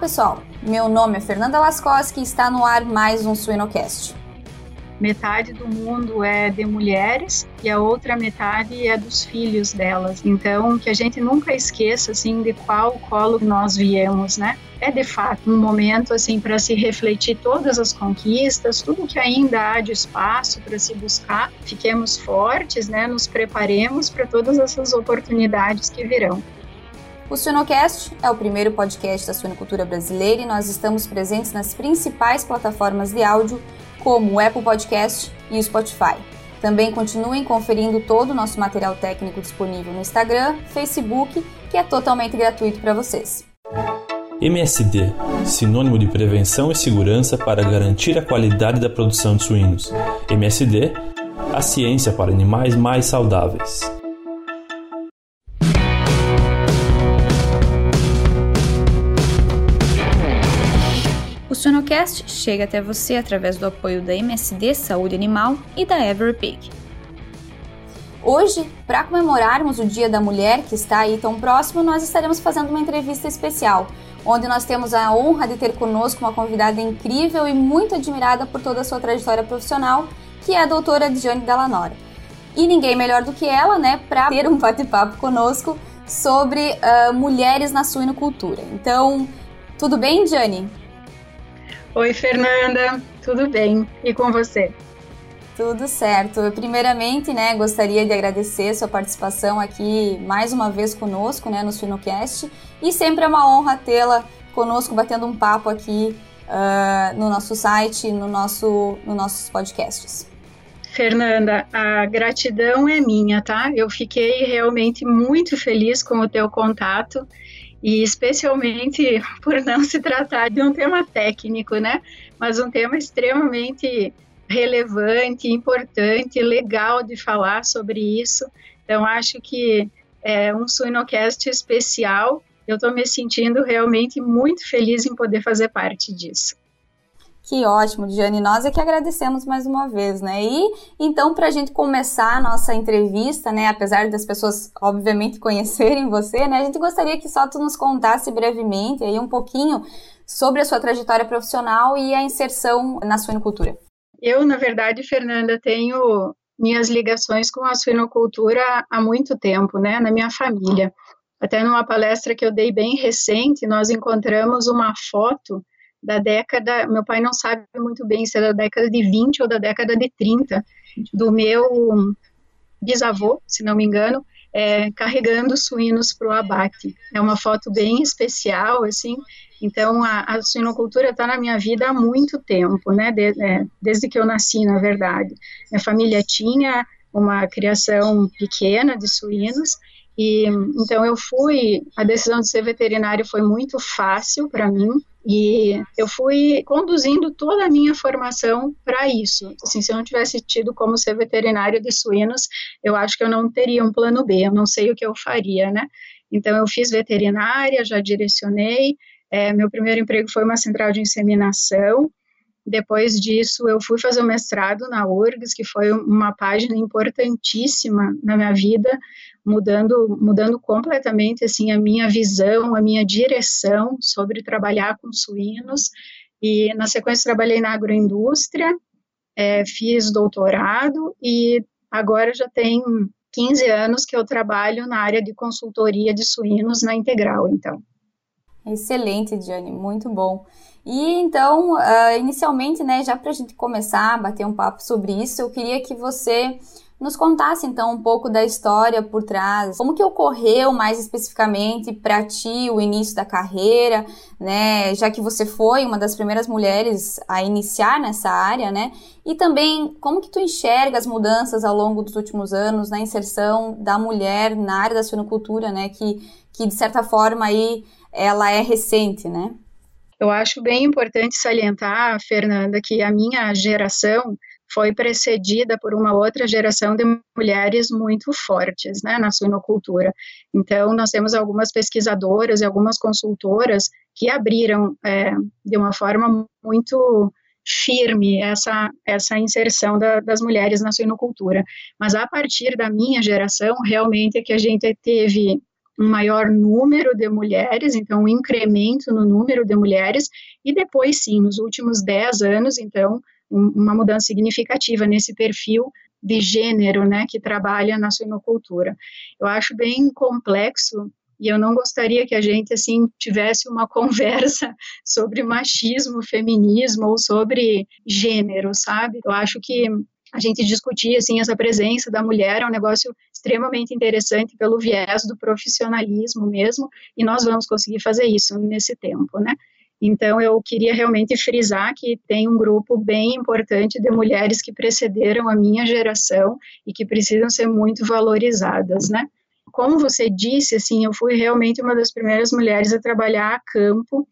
pessoal, meu nome é Fernanda Laskoski e está no ar mais um Suinocast. Metade do mundo é de mulheres e a outra metade é dos filhos delas. Então, que a gente nunca esqueça assim de qual colo nós viemos, né? É de fato um momento assim para se refletir todas as conquistas, tudo que ainda há de espaço para se buscar. Fiquemos fortes, né? Nos preparemos para todas essas oportunidades que virão. O Suinocast é o primeiro podcast da suinocultura brasileira e nós estamos presentes nas principais plataformas de áudio, como o Apple Podcast e o Spotify. Também continuem conferindo todo o nosso material técnico disponível no Instagram, Facebook, que é totalmente gratuito para vocês. MSD sinônimo de prevenção e segurança para garantir a qualidade da produção de suínos. MSD a ciência para animais mais saudáveis. Sonocast chega até você através do apoio da MSD Saúde Animal e da Everpig. Hoje, para comemorarmos o Dia da Mulher que está aí tão próximo, nós estaremos fazendo uma entrevista especial, onde nós temos a honra de ter conosco uma convidada incrível e muito admirada por toda a sua trajetória profissional, que é a doutora Diane Dallanora. E ninguém melhor do que ela, né, para ter um bate-papo conosco sobre uh, mulheres na suinocultura. Então, tudo bem, Diane? Oi, Fernanda, tudo bem? E com você? Tudo certo. Eu, primeiramente, né, gostaria de agradecer sua participação aqui mais uma vez conosco, né, no Suinocast. E sempre é uma honra tê-la conosco, batendo um papo aqui uh, no nosso site, no nosso, nos nossos podcasts. Fernanda, a gratidão é minha, tá? Eu fiquei realmente muito feliz com o teu contato e especialmente por não se tratar de um tema técnico, né? Mas um tema extremamente relevante, importante, legal de falar sobre isso. Então, acho que é um Suinocast especial. Eu estou me sentindo realmente muito feliz em poder fazer parte disso. Que ótimo, Diane. Nós é que agradecemos mais uma vez, né? E então, para a gente começar a nossa entrevista, né? Apesar das pessoas, obviamente, conhecerem você, né? A gente gostaria que só tu nos contasse brevemente aí um pouquinho sobre a sua trajetória profissional e a inserção na suinocultura. Eu, na verdade, Fernanda, tenho minhas ligações com a suinocultura há muito tempo, né? Na minha família. Até numa palestra que eu dei bem recente, nós encontramos uma foto da década, meu pai não sabe muito bem se é da década de 20 ou da década de 30, do meu bisavô, se não me engano, é, carregando suínos para o abate. É uma foto bem especial, assim, então a, a suinocultura está na minha vida há muito tempo, né, de, é, desde que eu nasci, na verdade. Minha família tinha uma criação pequena de suínos, e então eu fui, a decisão de ser veterinário foi muito fácil para mim, e eu fui conduzindo toda a minha formação para isso. Assim, se eu não tivesse tido como ser veterinário de suínos, eu acho que eu não teria um plano B, eu não sei o que eu faria, né? Então, eu fiz veterinária, já direcionei. É, meu primeiro emprego foi uma central de inseminação. Depois disso, eu fui fazer o mestrado na URGS, que foi uma página importantíssima na minha vida, mudando, mudando completamente assim a minha visão, a minha direção sobre trabalhar com suínos. E na sequência trabalhei na agroindústria, é, fiz doutorado e agora já tem 15 anos que eu trabalho na área de consultoria de suínos na Integral, então. Excelente, Diane, muito bom. E então, uh, inicialmente, né, já para a gente começar a bater um papo sobre isso, eu queria que você nos contasse então um pouco da história por trás, como que ocorreu mais especificamente para ti o início da carreira, né, já que você foi uma das primeiras mulheres a iniciar nessa área, né, e também como que tu enxerga as mudanças ao longo dos últimos anos na inserção da mulher na área da suinocultura, né, que, que de certa forma aí ela é recente, né? Eu acho bem importante salientar, Fernanda, que a minha geração foi precedida por uma outra geração de mulheres muito fortes né, na suinocultura. Então, nós temos algumas pesquisadoras e algumas consultoras que abriram é, de uma forma muito firme essa, essa inserção da, das mulheres na suinocultura. Mas a partir da minha geração, realmente é que a gente teve um maior número de mulheres, então um incremento no número de mulheres, e depois sim, nos últimos 10 anos, então, uma mudança significativa nesse perfil de gênero, né, que trabalha na suinocultura. Eu acho bem complexo e eu não gostaria que a gente assim tivesse uma conversa sobre machismo, feminismo ou sobre gênero, sabe? Eu acho que a gente discutir assim essa presença da mulher é um negócio extremamente interessante pelo viés do profissionalismo mesmo, e nós vamos conseguir fazer isso nesse tempo, né? Então, eu queria realmente frisar que tem um grupo bem importante de mulheres que precederam a minha geração e que precisam ser muito valorizadas, né? Como você disse, assim, eu fui realmente uma das primeiras mulheres a trabalhar a campo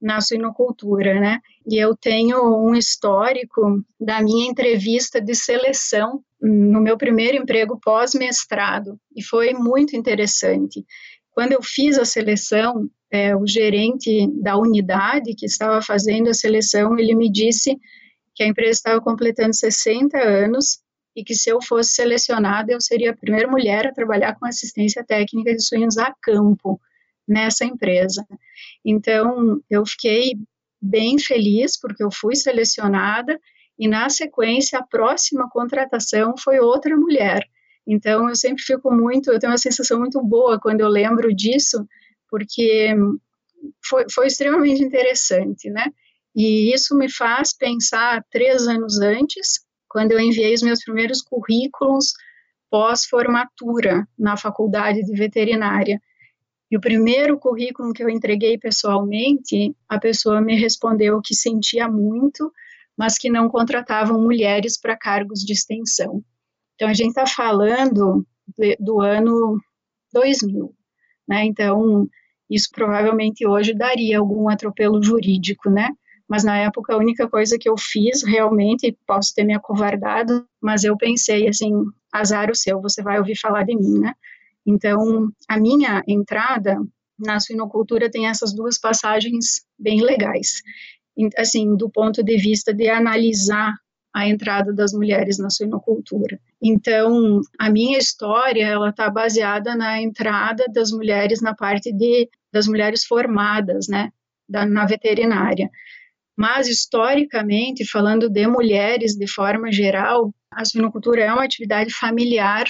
na suinocultura, né? E eu tenho um histórico da minha entrevista de seleção no meu primeiro emprego pós-mestrado, e foi muito interessante. Quando eu fiz a seleção, é, o gerente da unidade que estava fazendo a seleção, ele me disse que a empresa estava completando 60 anos e que se eu fosse selecionada, eu seria a primeira mulher a trabalhar com assistência técnica de suínos a campo nessa empresa. Então, eu fiquei bem feliz porque eu fui selecionada e na sequência a próxima contratação foi outra mulher. Então, eu sempre fico muito, eu tenho uma sensação muito boa quando eu lembro disso, porque foi, foi extremamente interessante, né? E isso me faz pensar três anos antes, quando eu enviei os meus primeiros currículos pós-formatura na faculdade de veterinária. E o primeiro currículo que eu entreguei pessoalmente, a pessoa me respondeu que sentia muito, mas que não contratavam mulheres para cargos de extensão. Então, a gente está falando do ano 2000, né? Então, isso provavelmente hoje daria algum atropelo jurídico, né? Mas na época a única coisa que eu fiz realmente, posso ter me acovardado, mas eu pensei assim, azar o seu, você vai ouvir falar de mim, né? Então, a minha entrada na suinocultura tem essas duas passagens bem legais. Assim, do ponto de vista de analisar a entrada das mulheres na suinocultura. Então, a minha história ela está baseada na entrada das mulheres na parte de das mulheres formadas, né, da, na veterinária. Mas historicamente, falando de mulheres de forma geral, a suinocultura é uma atividade familiar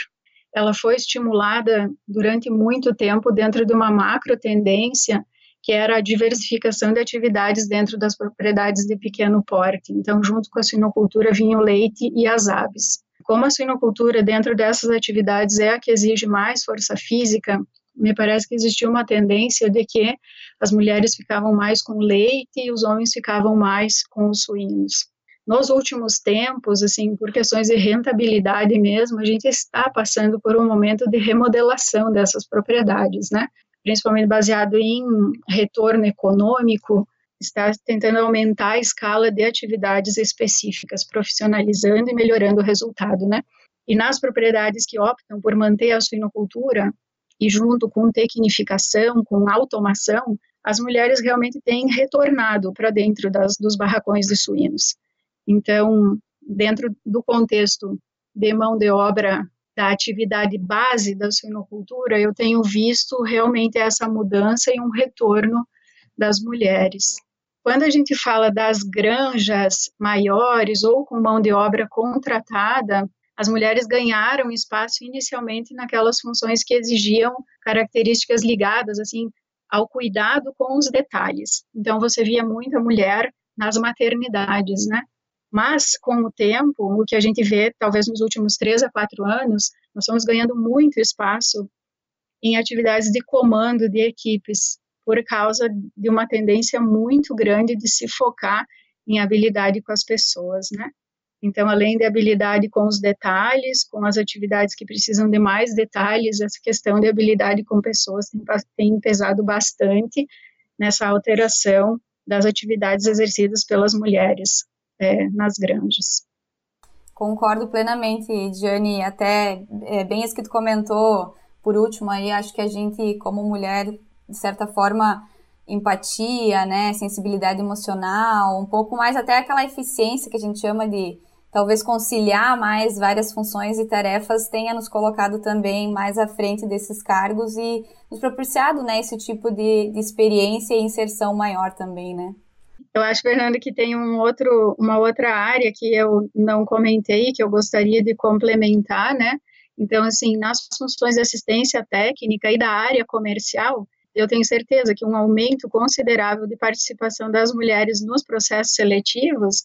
ela foi estimulada durante muito tempo dentro de uma macro tendência que era a diversificação de atividades dentro das propriedades de pequeno porte. Então, junto com a suinocultura vinha o leite e as aves. Como a suinocultura dentro dessas atividades é a que exige mais força física, me parece que existia uma tendência de que as mulheres ficavam mais com leite e os homens ficavam mais com os suínos. Nos últimos tempos, assim, por questões de rentabilidade mesmo, a gente está passando por um momento de remodelação dessas propriedades, né? Principalmente baseado em retorno econômico, está tentando aumentar a escala de atividades específicas, profissionalizando e melhorando o resultado, né? E nas propriedades que optam por manter a suinocultura, e junto com tecnificação, com automação, as mulheres realmente têm retornado para dentro das, dos barracões de suínos. Então, dentro do contexto de mão de obra da atividade base da suinocultura, eu tenho visto realmente essa mudança e um retorno das mulheres. Quando a gente fala das granjas maiores ou com mão de obra contratada, as mulheres ganharam espaço inicialmente naquelas funções que exigiam características ligadas assim ao cuidado com os detalhes. Então você via muita mulher nas maternidades, né? Mas, com o tempo, o que a gente vê, talvez nos últimos três a quatro anos, nós estamos ganhando muito espaço em atividades de comando de equipes, por causa de uma tendência muito grande de se focar em habilidade com as pessoas, né? Então, além de habilidade com os detalhes, com as atividades que precisam de mais detalhes, essa questão de habilidade com pessoas tem, tem pesado bastante nessa alteração das atividades exercidas pelas mulheres é, nas granjas. Concordo plenamente, Diane, até é, bem isso que tu comentou por último aí, acho que a gente como mulher, de certa forma, empatia, né, sensibilidade emocional, um pouco mais até aquela eficiência que a gente chama de, talvez conciliar mais várias funções e tarefas tenha nos colocado também mais à frente desses cargos e nos propiciado, né, esse tipo de, de experiência e inserção maior também, né? Eu acho, Fernando, que tem um outro, uma outra área que eu não comentei, que eu gostaria de complementar, né? Então, assim, nas funções de assistência técnica e da área comercial, eu tenho certeza que um aumento considerável de participação das mulheres nos processos seletivos,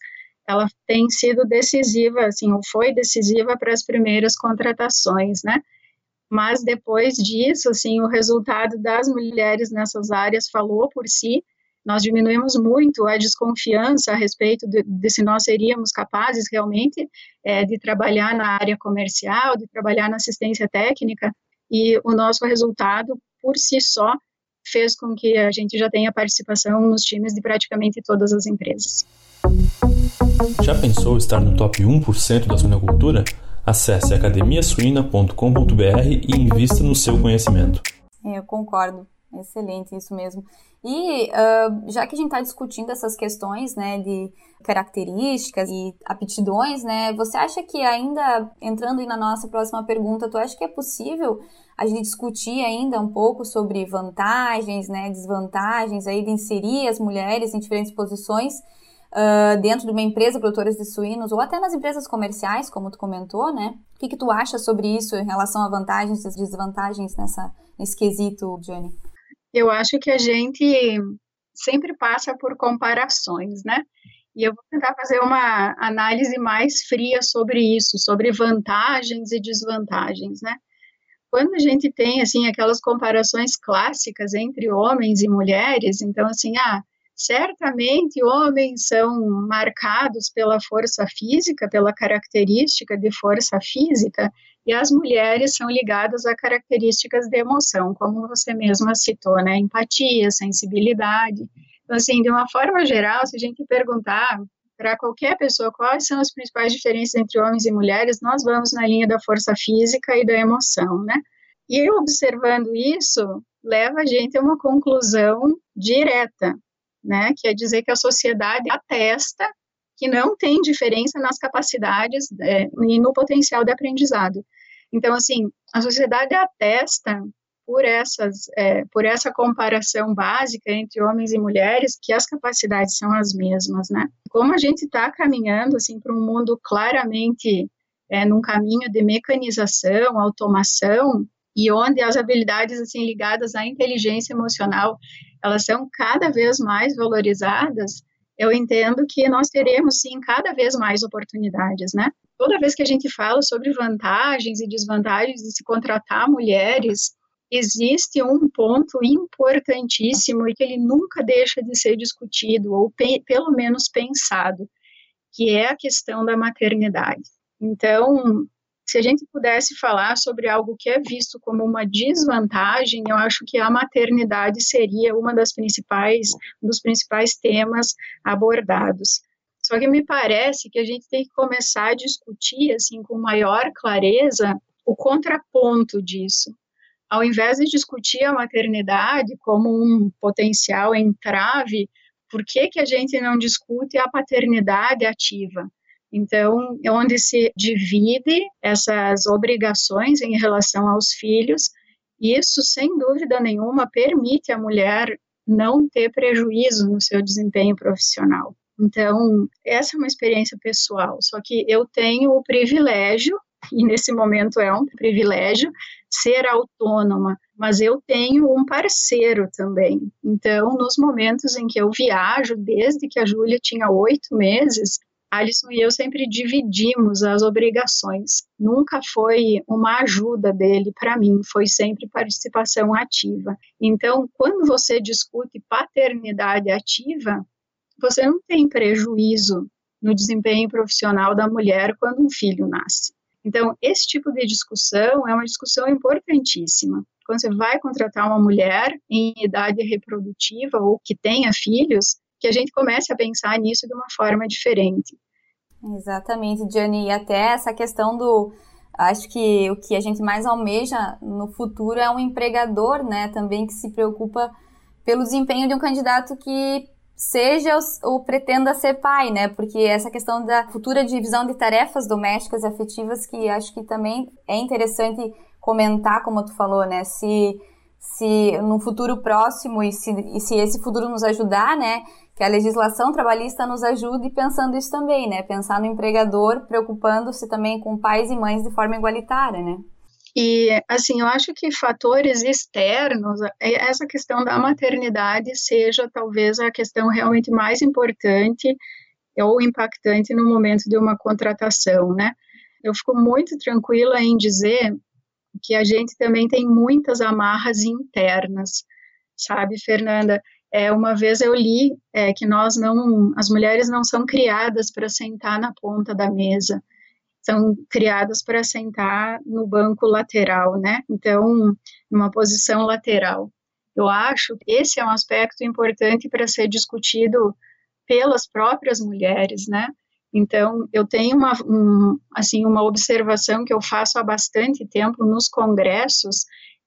ela tem sido decisiva, assim, ou foi decisiva para as primeiras contratações, né? Mas depois disso, assim, o resultado das mulheres nessas áreas falou por si, nós diminuímos muito a desconfiança a respeito de, de se nós seríamos capazes realmente é, de trabalhar na área comercial, de trabalhar na assistência técnica, e o nosso resultado, por si só, fez com que a gente já tenha participação nos times de praticamente todas as empresas. Já pensou estar no top 1% da suinocultura? Acesse academiasuina.com.br e invista no seu conhecimento. É, eu concordo. Excelente, isso mesmo. E uh, já que a gente está discutindo essas questões, né, de características e aptidões, né, você acha que ainda, entrando na nossa próxima pergunta, tu acha que é possível a gente discutir ainda um pouco sobre vantagens, né, desvantagens aí de inserir as mulheres em diferentes posições uh, dentro de uma empresa produtora de suínos ou até nas empresas comerciais, como tu comentou, né? O que, que tu acha sobre isso em relação a vantagens e desvantagens nessa, nesse quesito, Johnny? Eu acho que a gente sempre passa por comparações, né? E eu vou tentar fazer uma análise mais fria sobre isso, sobre vantagens e desvantagens, né? Quando a gente tem, assim, aquelas comparações clássicas entre homens e mulheres, então, assim, ah, certamente homens são marcados pela força física, pela característica de força física, e as mulheres são ligadas a características de emoção, como você mesma citou, né? Empatia, sensibilidade. Então, assim, de uma forma geral, se a gente perguntar para qualquer pessoa quais são as principais diferenças entre homens e mulheres, nós vamos na linha da força física e da emoção, né? E observando isso, leva a gente a uma conclusão direta, né? Que é dizer que a sociedade atesta que não tem diferença nas capacidades é, e no potencial de aprendizado. Então, assim, a sociedade atesta por essas, é, por essa comparação básica entre homens e mulheres que as capacidades são as mesmas, né? Como a gente está caminhando assim para um mundo claramente é, num caminho de mecanização, automação e onde as habilidades assim ligadas à inteligência emocional elas são cada vez mais valorizadas, eu entendo que nós teremos sim cada vez mais oportunidades, né? Toda vez que a gente fala sobre vantagens e desvantagens de se contratar mulheres, existe um ponto importantíssimo e que ele nunca deixa de ser discutido ou pe pelo menos pensado, que é a questão da maternidade. Então, se a gente pudesse falar sobre algo que é visto como uma desvantagem, eu acho que a maternidade seria uma das principais, um dos principais temas abordados. Só que me parece que a gente tem que começar a discutir assim com maior clareza o contraponto disso. Ao invés de discutir a maternidade como um potencial entrave, por que, que a gente não discute a paternidade ativa? Então, onde se divide essas obrigações em relação aos filhos, isso, sem dúvida nenhuma, permite à mulher não ter prejuízo no seu desempenho profissional. Então, essa é uma experiência pessoal, só que eu tenho o privilégio, e nesse momento é um privilégio, ser autônoma, mas eu tenho um parceiro também. Então, nos momentos em que eu viajo, desde que a Júlia tinha oito meses, Alisson e eu sempre dividimos as obrigações. Nunca foi uma ajuda dele para mim, foi sempre participação ativa. Então, quando você discute paternidade ativa, você não tem prejuízo no desempenho profissional da mulher quando um filho nasce. Então, esse tipo de discussão é uma discussão importantíssima. Quando você vai contratar uma mulher em idade reprodutiva ou que tenha filhos, que a gente comece a pensar nisso de uma forma diferente. Exatamente, Diane. E até essa questão do. Acho que o que a gente mais almeja no futuro é um empregador, né, também que se preocupa pelo desempenho de um candidato que seja ou pretenda ser pai, né? Porque essa questão da futura divisão de tarefas domésticas e afetivas que acho que também é interessante comentar, como tu falou, né? Se se no futuro próximo e se, e se esse futuro nos ajudar, né? Que a legislação trabalhista nos ajude pensando isso também, né? Pensar no empregador, preocupando-se também com pais e mães de forma igualitária, né? E, assim, eu acho que fatores externos, é, essa questão da maternidade seja talvez a questão realmente mais importante ou impactante no momento de uma contratação, né? Eu fico muito tranquila em dizer que a gente também tem muitas amarras internas, sabe, Fernanda? É, uma vez eu li é, que nós não, as mulheres não são criadas para sentar na ponta da mesa, são criadas para sentar no banco lateral, né? Então, numa posição lateral. Eu acho que esse é um aspecto importante para ser discutido pelas próprias mulheres, né? Então, eu tenho uma, um, assim, uma observação que eu faço há bastante tempo nos congressos,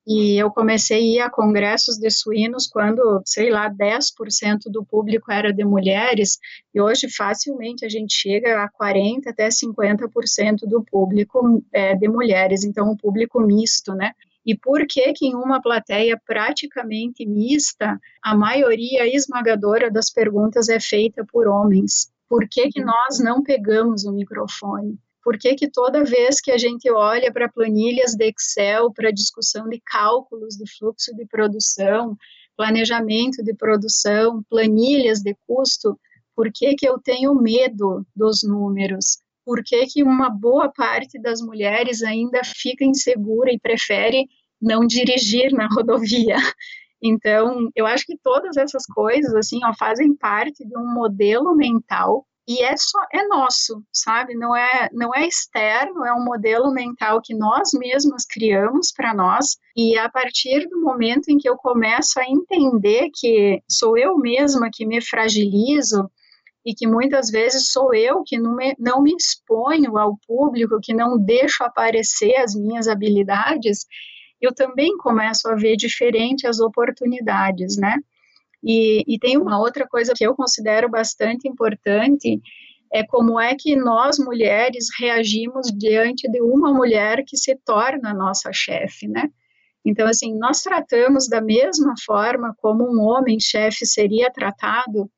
e eu comecei a ir a congressos de suínos quando, sei lá, 10% do público era de mulheres, e hoje facilmente a gente chega a 40% até 50% do público é, de mulheres, então um público misto, né? E por que que em uma plateia praticamente mista, a maioria esmagadora das perguntas é feita por homens? Por que, que uhum. nós não pegamos o microfone? Por que, que toda vez que a gente olha para planilhas de Excel, para discussão de cálculos de fluxo de produção, planejamento de produção, planilhas de custo, por que, que eu tenho medo dos números? Por que, que uma boa parte das mulheres ainda fica insegura e prefere não dirigir na rodovia? Então, eu acho que todas essas coisas, assim, ó, fazem parte de um modelo mental e é só é nosso, sabe? Não é não é externo, é um modelo mental que nós mesmos criamos para nós. E a partir do momento em que eu começo a entender que sou eu mesma que me fragilizo e que muitas vezes sou eu que não me, não me exponho ao público, que não deixo aparecer as minhas habilidades, eu também começo a ver diferente as oportunidades, né? E, e tem uma outra coisa que eu considero bastante importante, é como é que nós mulheres reagimos diante de uma mulher que se torna nossa chefe, né? Então, assim, nós tratamos da mesma forma como um homem chefe seria tratado.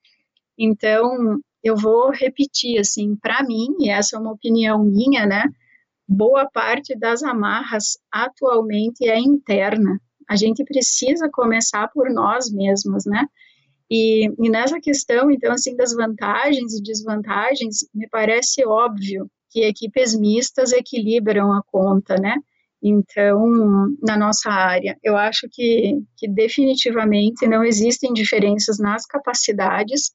Então, eu vou repetir, assim, para mim, e essa é uma opinião minha, né? boa parte das amarras atualmente é interna. A gente precisa começar por nós mesmos, né? E, e, nessa questão, então, assim, das vantagens e desvantagens, me parece óbvio que equipes mistas equilibram a conta, né? Então, na nossa área, eu acho que, que definitivamente não existem diferenças nas capacidades,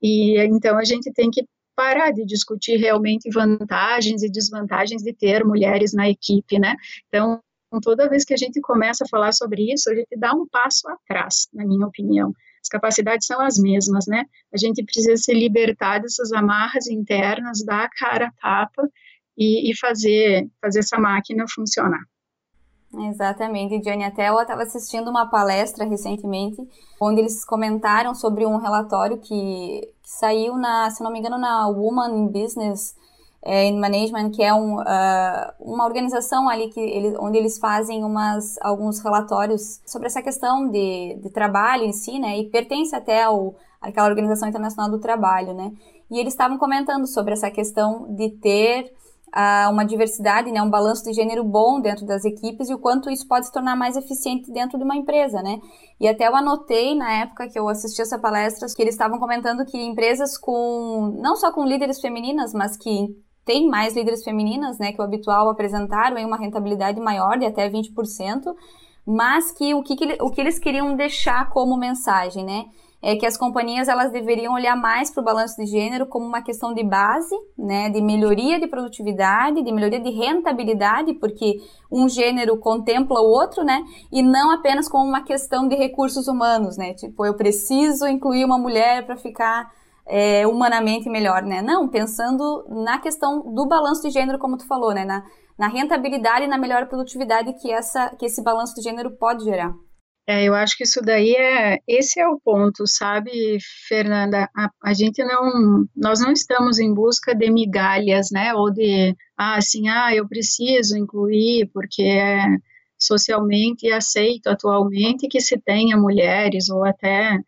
e então a gente tem que parar de discutir realmente vantagens e desvantagens de ter mulheres na equipe, né? Então, toda vez que a gente começa a falar sobre isso, a gente dá um passo atrás, na minha opinião. As capacidades são as mesmas, né? A gente precisa se libertar dessas amarras internas, dar a cara a tapa e, e fazer, fazer essa máquina funcionar. Exatamente, Diane. Até eu estava assistindo uma palestra recentemente, onde eles comentaram sobre um relatório que, que saiu na, se não me engano, na Woman in Business é, in Management, que é um, uh, uma organização ali que eles, onde eles fazem umas, alguns relatórios sobre essa questão de, de trabalho em si, né? E pertence até ao, àquela Organização Internacional do Trabalho, né? E eles estavam comentando sobre essa questão de ter uh, uma diversidade, né, um balanço de gênero bom dentro das equipes e o quanto isso pode se tornar mais eficiente dentro de uma empresa, né? E até eu anotei na época que eu assisti essa palestra que eles estavam comentando que empresas com não só com líderes femininas, mas que tem mais líderes femininas, né, que o habitual apresentaram em uma rentabilidade maior de até 20%, mas que o que, que o que eles queriam deixar como mensagem, né? é que as companhias elas deveriam olhar mais para o balanço de gênero como uma questão de base, né, de melhoria de produtividade, de melhoria de rentabilidade, porque um gênero contempla o outro, né, e não apenas como uma questão de recursos humanos, né, tipo eu preciso incluir uma mulher para ficar é, humanamente melhor, né, não, pensando na questão do balanço de gênero, como tu falou, né, na, na rentabilidade e na melhor produtividade que essa que esse balanço de gênero pode gerar. É, eu acho que isso daí é, esse é o ponto, sabe, Fernanda? A, a, gente não, nós não estamos em busca de migalhas, né, ou de, ah, assim, ah, eu preciso incluir porque é socialmente aceito atualmente que se tenha mulheres, ou até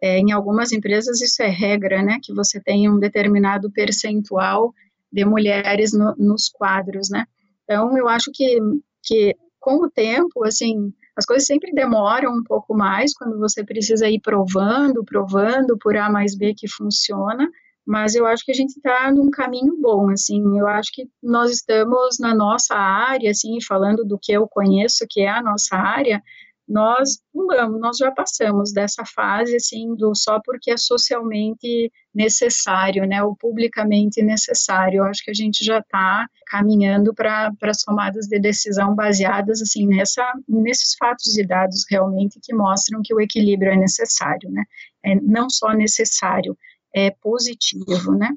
é, em algumas empresas isso é regra, né, que você tenha um determinado percentual de mulheres no, nos quadros, né. Então, eu acho que, que com o tempo, assim, as coisas sempre demoram um pouco mais quando você precisa ir provando, provando por A mais B que funciona, mas eu acho que a gente está num caminho bom, assim, eu acho que nós estamos na nossa área, assim, falando do que eu conheço, que é a nossa área, nós pulamos, nós já passamos dessa fase, assim, do só porque é socialmente necessário, né, ou publicamente necessário. Eu acho que a gente já está caminhando para as tomadas de decisão baseadas, assim, nessa, nesses fatos e dados realmente que mostram que o equilíbrio é necessário, né, é não só necessário, é positivo, né.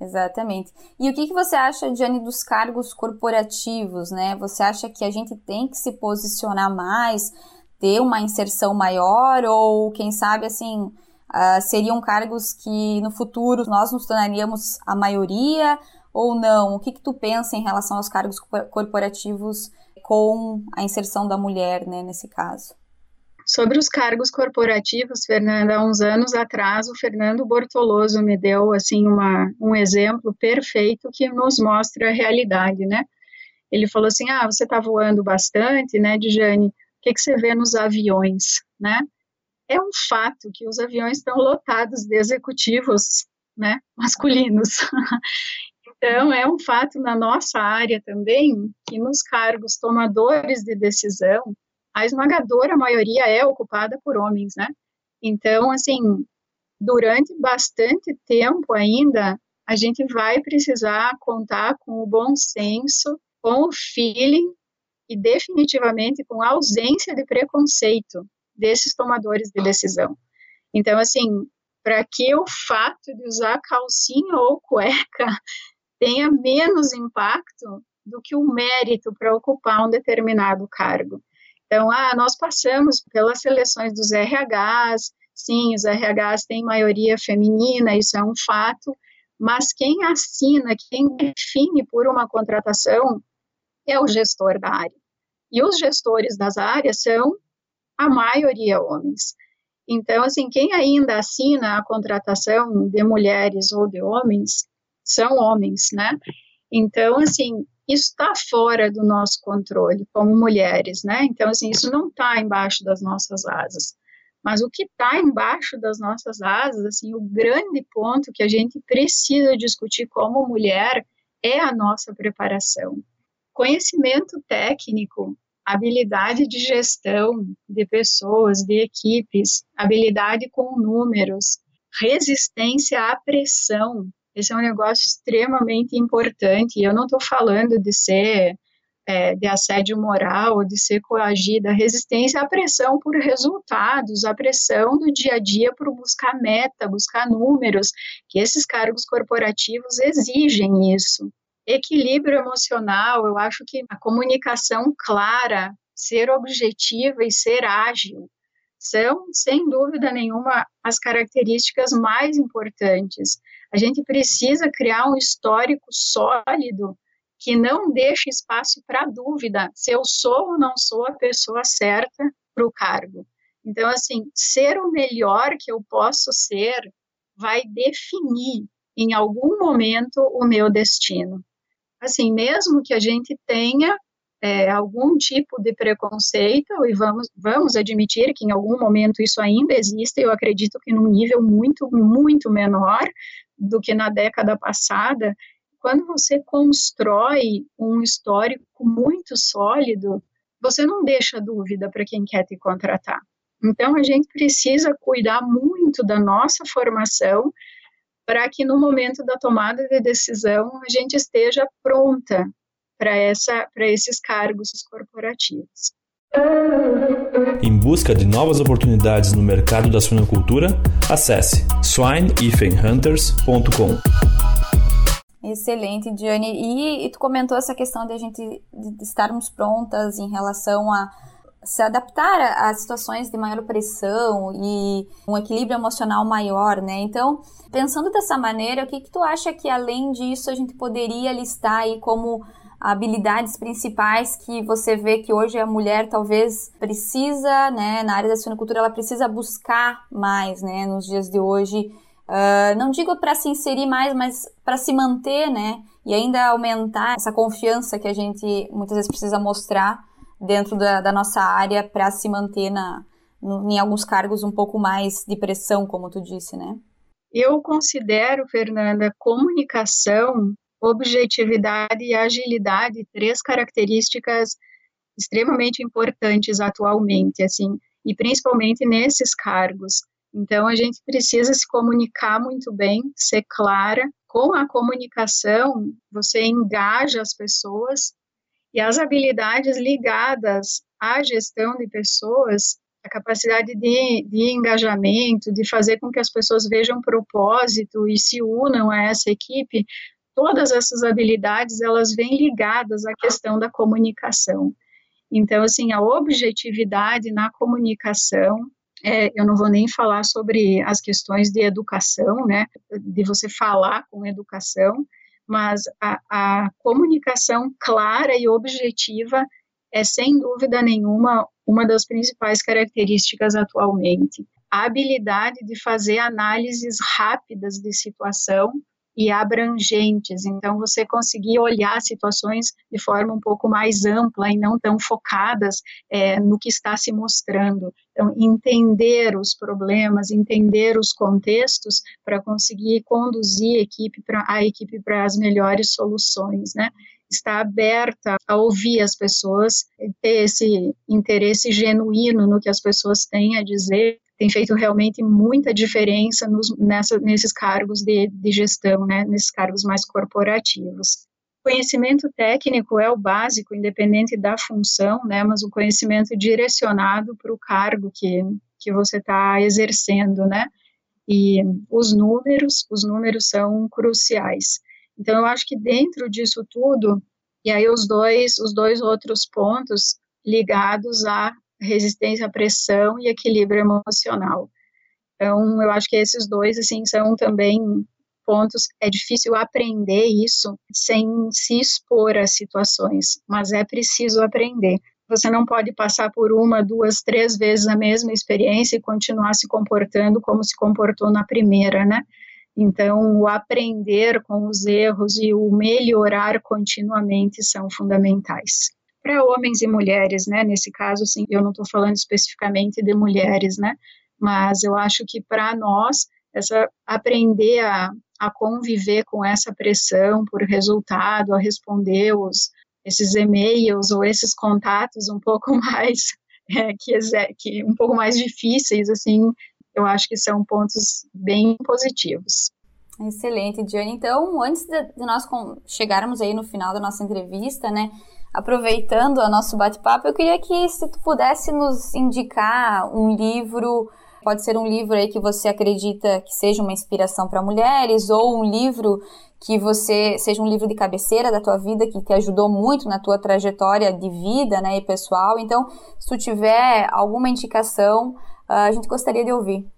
Exatamente. E o que, que você acha, Diane, dos cargos corporativos, né? Você acha que a gente tem que se posicionar mais, ter uma inserção maior, ou quem sabe, assim, uh, seriam cargos que no futuro nós nos tornaríamos a maioria ou não? O que, que tu pensa em relação aos cargos corporativos com a inserção da mulher, né, nesse caso? Sobre os cargos corporativos, Fernanda, há uns anos atrás, o Fernando Bortoloso me deu assim uma, um exemplo perfeito que nos mostra a realidade, né? Ele falou assim: "Ah, você está voando bastante, né, Dijane? O que, que você vê nos aviões, né? É um fato que os aviões estão lotados de executivos, né, masculinos. Então, é um fato na nossa área também que nos cargos tomadores de decisão, a esmagadora maioria é ocupada por homens, né? Então, assim, durante bastante tempo ainda, a gente vai precisar contar com o bom senso, com o feeling e definitivamente com a ausência de preconceito desses tomadores de decisão. Então, assim, para que o fato de usar calcinha ou cueca tenha menos impacto do que o mérito para ocupar um determinado cargo. Então, ah, nós passamos pelas seleções dos RHs, sim, os RHs têm maioria feminina, isso é um fato, mas quem assina, quem define por uma contratação é o gestor da área. E os gestores das áreas são a maioria homens. Então, assim, quem ainda assina a contratação de mulheres ou de homens são homens, né? Então, assim, isso está fora do nosso controle como mulheres, né? Então, assim, isso não está embaixo das nossas asas. Mas o que está embaixo das nossas asas, assim, o grande ponto que a gente precisa discutir como mulher é a nossa preparação. Conhecimento técnico, habilidade de gestão de pessoas, de equipes, habilidade com números, resistência à pressão, esse é um negócio extremamente importante. E eu não estou falando de ser é, de assédio moral, de ser coagida, resistência à pressão por resultados, à pressão do dia a dia por buscar meta, buscar números, que esses cargos corporativos exigem isso. Equilíbrio emocional, eu acho que a comunicação clara, ser objetiva e ser ágil são, sem dúvida nenhuma, as características mais importantes. A gente precisa criar um histórico sólido que não deixe espaço para dúvida se eu sou ou não sou a pessoa certa para o cargo. Então, assim, ser o melhor que eu posso ser vai definir em algum momento o meu destino. Assim, mesmo que a gente tenha é, algum tipo de preconceito, e vamos, vamos admitir que em algum momento isso ainda existe, eu acredito que num nível muito, muito menor do que na década passada, quando você constrói um histórico muito sólido, você não deixa dúvida para quem quer te contratar. Então, a gente precisa cuidar muito da nossa formação para que no momento da tomada de decisão a gente esteja pronta para esses cargos corporativos. Em busca de novas oportunidades no mercado da suinocultura, acesse swinehunters.com. Excelente, Diane. E, e, tu comentou essa questão de a gente de estarmos prontas em relação a se adaptar a, situações de maior pressão e um equilíbrio emocional maior, né? Então, pensando dessa maneira, o que, que tu acha que além disso a gente poderia listar aí como habilidades principais que você vê que hoje a mulher talvez precisa, né, na área da suinocultura, ela precisa buscar mais, né, nos dias de hoje. Uh, não digo para se inserir mais, mas para se manter, né, e ainda aumentar essa confiança que a gente muitas vezes precisa mostrar dentro da, da nossa área para se manter na, no, em alguns cargos um pouco mais de pressão, como tu disse, né? Eu considero, Fernanda, comunicação, objetividade e agilidade três características extremamente importantes atualmente, assim, e principalmente nesses cargos. Então, a gente precisa se comunicar muito bem, ser clara. Com a comunicação, você engaja as pessoas e as habilidades ligadas à gestão de pessoas, a capacidade de, de engajamento, de fazer com que as pessoas vejam propósito e se unam a essa equipe, todas essas habilidades, elas vêm ligadas à questão da comunicação. Então, assim, a objetividade na comunicação, é, eu não vou nem falar sobre as questões de educação, né, de você falar com educação, mas a, a comunicação clara e objetiva é, sem dúvida nenhuma, uma das principais características atualmente. A habilidade de fazer análises rápidas de situação e abrangentes. Então, você conseguir olhar situações de forma um pouco mais ampla e não tão focadas é, no que está se mostrando. Então, entender os problemas, entender os contextos para conseguir conduzir a equipe para a equipe para as melhores soluções, né? Estar aberta a ouvir as pessoas, ter esse interesse genuíno no que as pessoas têm a dizer tem feito realmente muita diferença nos, nessa, nesses cargos de, de gestão, né, nesses cargos mais corporativos. Conhecimento técnico é o básico, independente da função, né, mas o conhecimento direcionado para o cargo que, que você está exercendo, né, e os números, os números são cruciais. Então, eu acho que dentro disso tudo, e aí os dois, os dois outros pontos ligados a resistência à pressão e equilíbrio emocional. Então, eu acho que esses dois, assim, são também pontos. É difícil aprender isso sem se expor a situações, mas é preciso aprender. Você não pode passar por uma, duas, três vezes a mesma experiência e continuar se comportando como se comportou na primeira, né? Então, o aprender com os erros e o melhorar continuamente são fundamentais para homens e mulheres, né? Nesse caso, assim, eu não estou falando especificamente de mulheres, né? Mas eu acho que para nós, essa aprender a, a conviver com essa pressão por resultado, a responder os, esses e-mails ou esses contatos um pouco mais é, que, que um pouco mais difíceis, assim, eu acho que são pontos bem positivos. Excelente, Diane. Então, antes de, nós chegarmos aí no final da nossa entrevista, né, aproveitando o nosso bate-papo, eu queria que se tu pudesse nos indicar um livro, pode ser um livro aí que você acredita que seja uma inspiração para mulheres ou um livro que você seja um livro de cabeceira da tua vida que te ajudou muito na tua trajetória de vida, né, e pessoal. Então, se tu tiver alguma indicação, a gente gostaria de ouvir.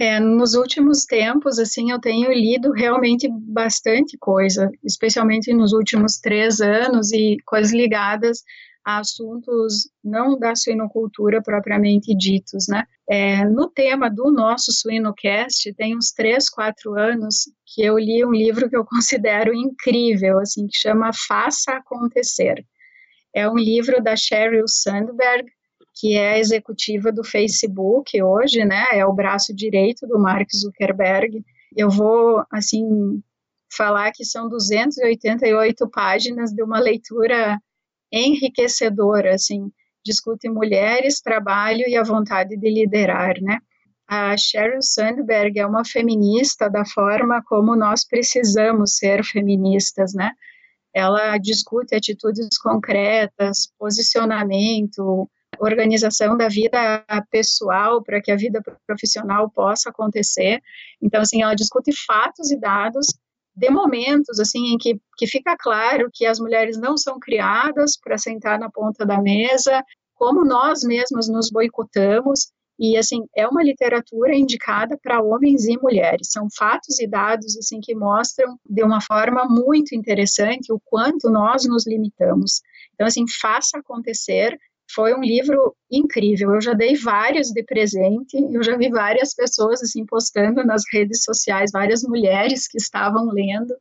É, nos últimos tempos, assim, eu tenho lido realmente bastante coisa, especialmente nos últimos três anos e coisas ligadas a assuntos não da suinocultura propriamente ditos, né? É, no tema do nosso Suinocast, tem uns três, quatro anos que eu li um livro que eu considero incrível, assim, que chama Faça Acontecer. É um livro da Sheryl Sandberg, que é a executiva do Facebook hoje, né? É o braço direito do Mark Zuckerberg. Eu vou, assim, falar que são 288 páginas de uma leitura enriquecedora, assim, discute mulheres, trabalho e a vontade de liderar, né? A Sheryl Sandberg é uma feminista da forma como nós precisamos ser feministas, né? Ela discute atitudes concretas, posicionamento, organização da vida pessoal para que a vida profissional possa acontecer. Então, assim, ela discute fatos e dados de momentos, assim, em que, que fica claro que as mulheres não são criadas para sentar na ponta da mesa, como nós mesmas nos boicotamos e assim, é uma literatura indicada para homens e mulheres. São fatos e dados assim que mostram de uma forma muito interessante o quanto nós nos limitamos. Então assim, faça acontecer. Foi um livro incrível. Eu já dei vários de presente. Eu já vi várias pessoas assim postando nas redes sociais, várias mulheres que estavam lendo.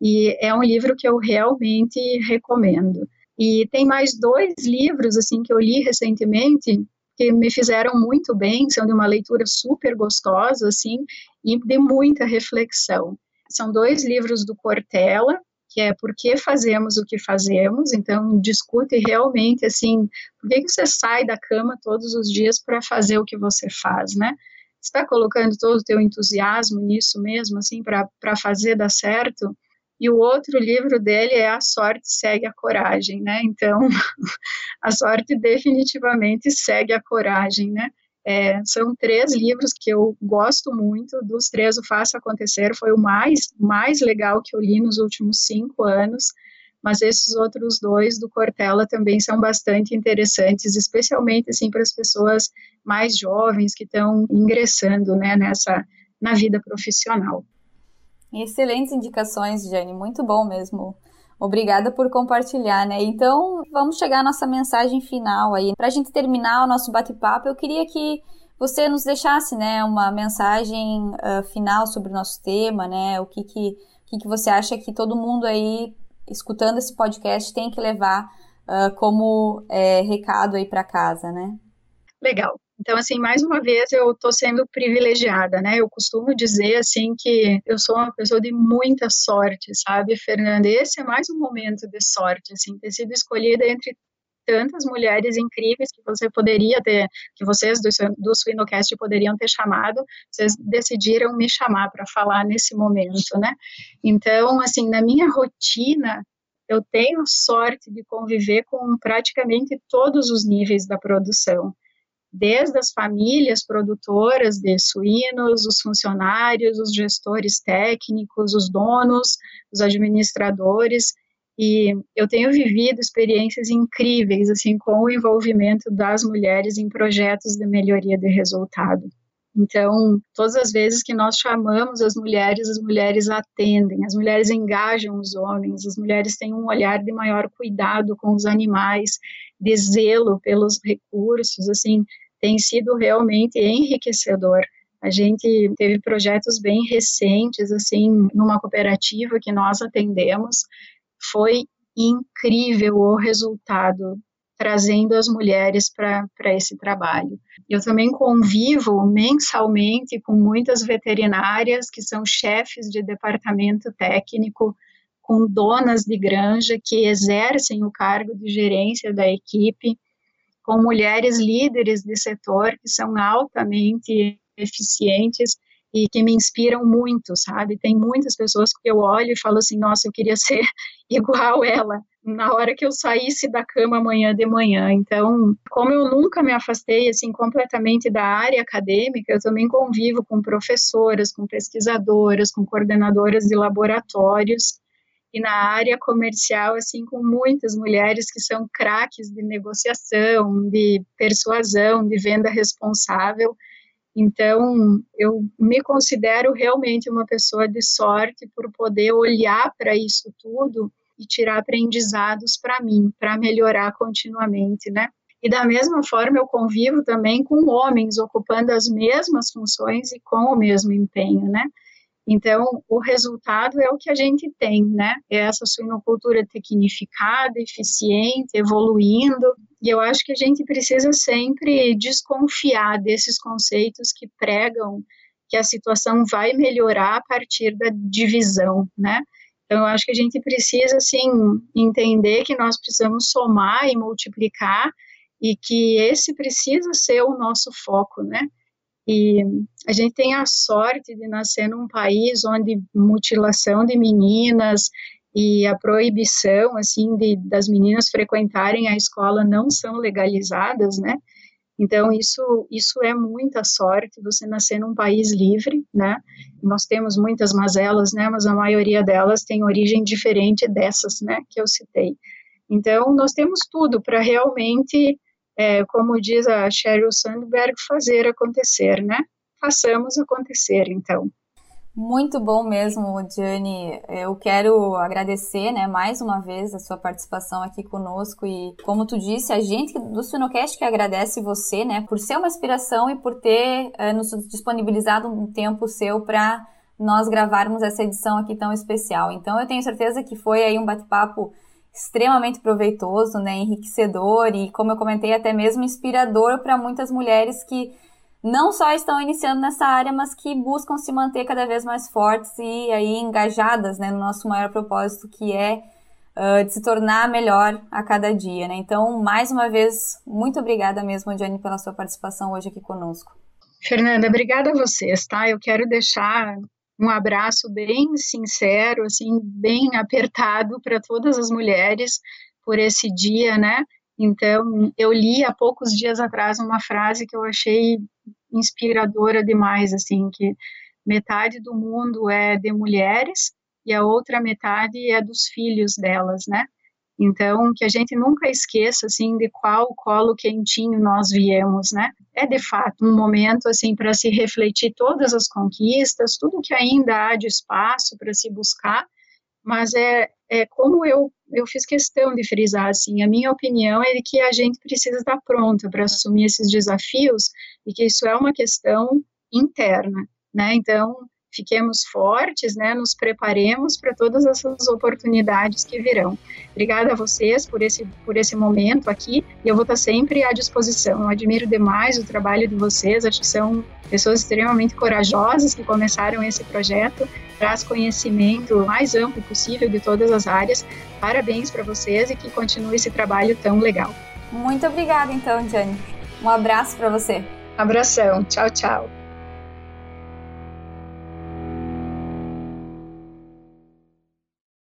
E é um livro que eu realmente recomendo. E tem mais dois livros assim que eu li recentemente que me fizeram muito bem, são de uma leitura super gostosa, assim, e de muita reflexão. São dois livros do Cortella, que é Por que fazemos o que fazemos, então discute realmente, assim, por que, você sai da cama todos os dias para fazer o que você faz, né? está colocando todo o teu entusiasmo nisso mesmo, assim, para fazer dar certo? E o outro livro dele é A Sorte Segue a Coragem, né? Então, a sorte definitivamente segue a coragem, né? É, são três livros que eu gosto muito, dos três o Faça Acontecer foi o mais, mais legal que eu li nos últimos cinco anos, mas esses outros dois do Cortella também são bastante interessantes, especialmente assim para as pessoas mais jovens que estão ingressando né, nessa na vida profissional. Excelentes indicações, Jane, muito bom mesmo. Obrigada por compartilhar, né? Então, vamos chegar à nossa mensagem final aí. Para a gente terminar o nosso bate-papo, eu queria que você nos deixasse, né, uma mensagem uh, final sobre o nosso tema, né? O que que, que que você acha que todo mundo aí escutando esse podcast tem que levar uh, como é, recado aí para casa, né? Legal. Então, assim, mais uma vez eu estou sendo privilegiada, né? Eu costumo dizer, assim, que eu sou uma pessoa de muita sorte, sabe, Fernanda? Esse é mais um momento de sorte, assim, ter sido escolhida entre tantas mulheres incríveis que você poderia ter, que vocês do, do Suinocast poderiam ter chamado, vocês decidiram me chamar para falar nesse momento, né? Então, assim, na minha rotina, eu tenho sorte de conviver com praticamente todos os níveis da produção desde as famílias produtoras de suínos, os funcionários, os gestores técnicos, os donos, os administradores, e eu tenho vivido experiências incríveis, assim, com o envolvimento das mulheres em projetos de melhoria de resultado. Então, todas as vezes que nós chamamos as mulheres, as mulheres atendem, as mulheres engajam os homens, as mulheres têm um olhar de maior cuidado com os animais, de zelo pelos recursos, assim, tem sido realmente enriquecedor. A gente teve projetos bem recentes, assim, numa cooperativa que nós atendemos, foi incrível o resultado trazendo as mulheres para esse trabalho. Eu também convivo mensalmente com muitas veterinárias que são chefes de departamento técnico, com donas de granja que exercem o cargo de gerência da equipe com mulheres líderes de setor que são altamente eficientes e que me inspiram muito, sabe? Tem muitas pessoas que eu olho e falo assim, nossa, eu queria ser igual ela na hora que eu saísse da cama amanhã de manhã. Então, como eu nunca me afastei assim completamente da área acadêmica, eu também convivo com professoras, com pesquisadoras, com coordenadoras de laboratórios e na área comercial, assim, com muitas mulheres que são craques de negociação, de persuasão, de venda responsável. Então, eu me considero realmente uma pessoa de sorte por poder olhar para isso tudo e tirar aprendizados para mim, para melhorar continuamente, né? E da mesma forma, eu convivo também com homens ocupando as mesmas funções e com o mesmo empenho, né? Então, o resultado é o que a gente tem, né? É essa suinocultura tecnificada, eficiente, evoluindo. E eu acho que a gente precisa sempre desconfiar desses conceitos que pregam que a situação vai melhorar a partir da divisão, né? Então, eu acho que a gente precisa, assim, entender que nós precisamos somar e multiplicar e que esse precisa ser o nosso foco, né? E a gente tem a sorte de nascer num país onde mutilação de meninas e a proibição assim de das meninas frequentarem a escola não são legalizadas, né? Então isso isso é muita sorte você nascer num país livre, né? Nós temos muitas mazelas, né? Mas a maioria delas tem origem diferente dessas, né? Que eu citei. Então nós temos tudo para realmente é, como diz a Sheryl Sandberg, fazer acontecer, né? Façamos acontecer, então. Muito bom mesmo, Diane. Eu quero agradecer, né, mais uma vez a sua participação aqui conosco e, como tu disse, a gente do Suinocast que agradece você, né, por ser uma inspiração e por ter eh, nos disponibilizado um tempo seu para nós gravarmos essa edição aqui tão especial. Então, eu tenho certeza que foi aí um bate-papo extremamente proveitoso, né, enriquecedor e, como eu comentei, até mesmo inspirador para muitas mulheres que não só estão iniciando nessa área, mas que buscam se manter cada vez mais fortes e aí engajadas né, no nosso maior propósito, que é uh, de se tornar melhor a cada dia. Né? Então, mais uma vez, muito obrigada mesmo, Jenny, pela sua participação hoje aqui conosco. Fernanda, obrigada a vocês, tá? Eu quero deixar um abraço bem sincero, assim, bem apertado para todas as mulheres por esse dia, né? Então, eu li há poucos dias atrás uma frase que eu achei inspiradora demais, assim, que metade do mundo é de mulheres e a outra metade é dos filhos delas, né? Então, que a gente nunca esqueça, assim, de qual colo quentinho nós viemos, né? É, de fato, um momento, assim, para se refletir todas as conquistas, tudo que ainda há de espaço para se buscar, mas é, é como eu, eu fiz questão de frisar, assim, a minha opinião é de que a gente precisa estar pronta para assumir esses desafios e que isso é uma questão interna, né, então fiquemos fortes, né, nos preparemos para todas essas oportunidades que virão. Obrigada a vocês por esse, por esse momento aqui e eu vou estar sempre à disposição. Eu admiro demais o trabalho de vocês, acho que são pessoas extremamente corajosas que começaram esse projeto, traz conhecimento mais amplo possível de todas as áreas. Parabéns para vocês e que continue esse trabalho tão legal. Muito obrigada então, Jane. Um abraço para você. Abração. Tchau, tchau.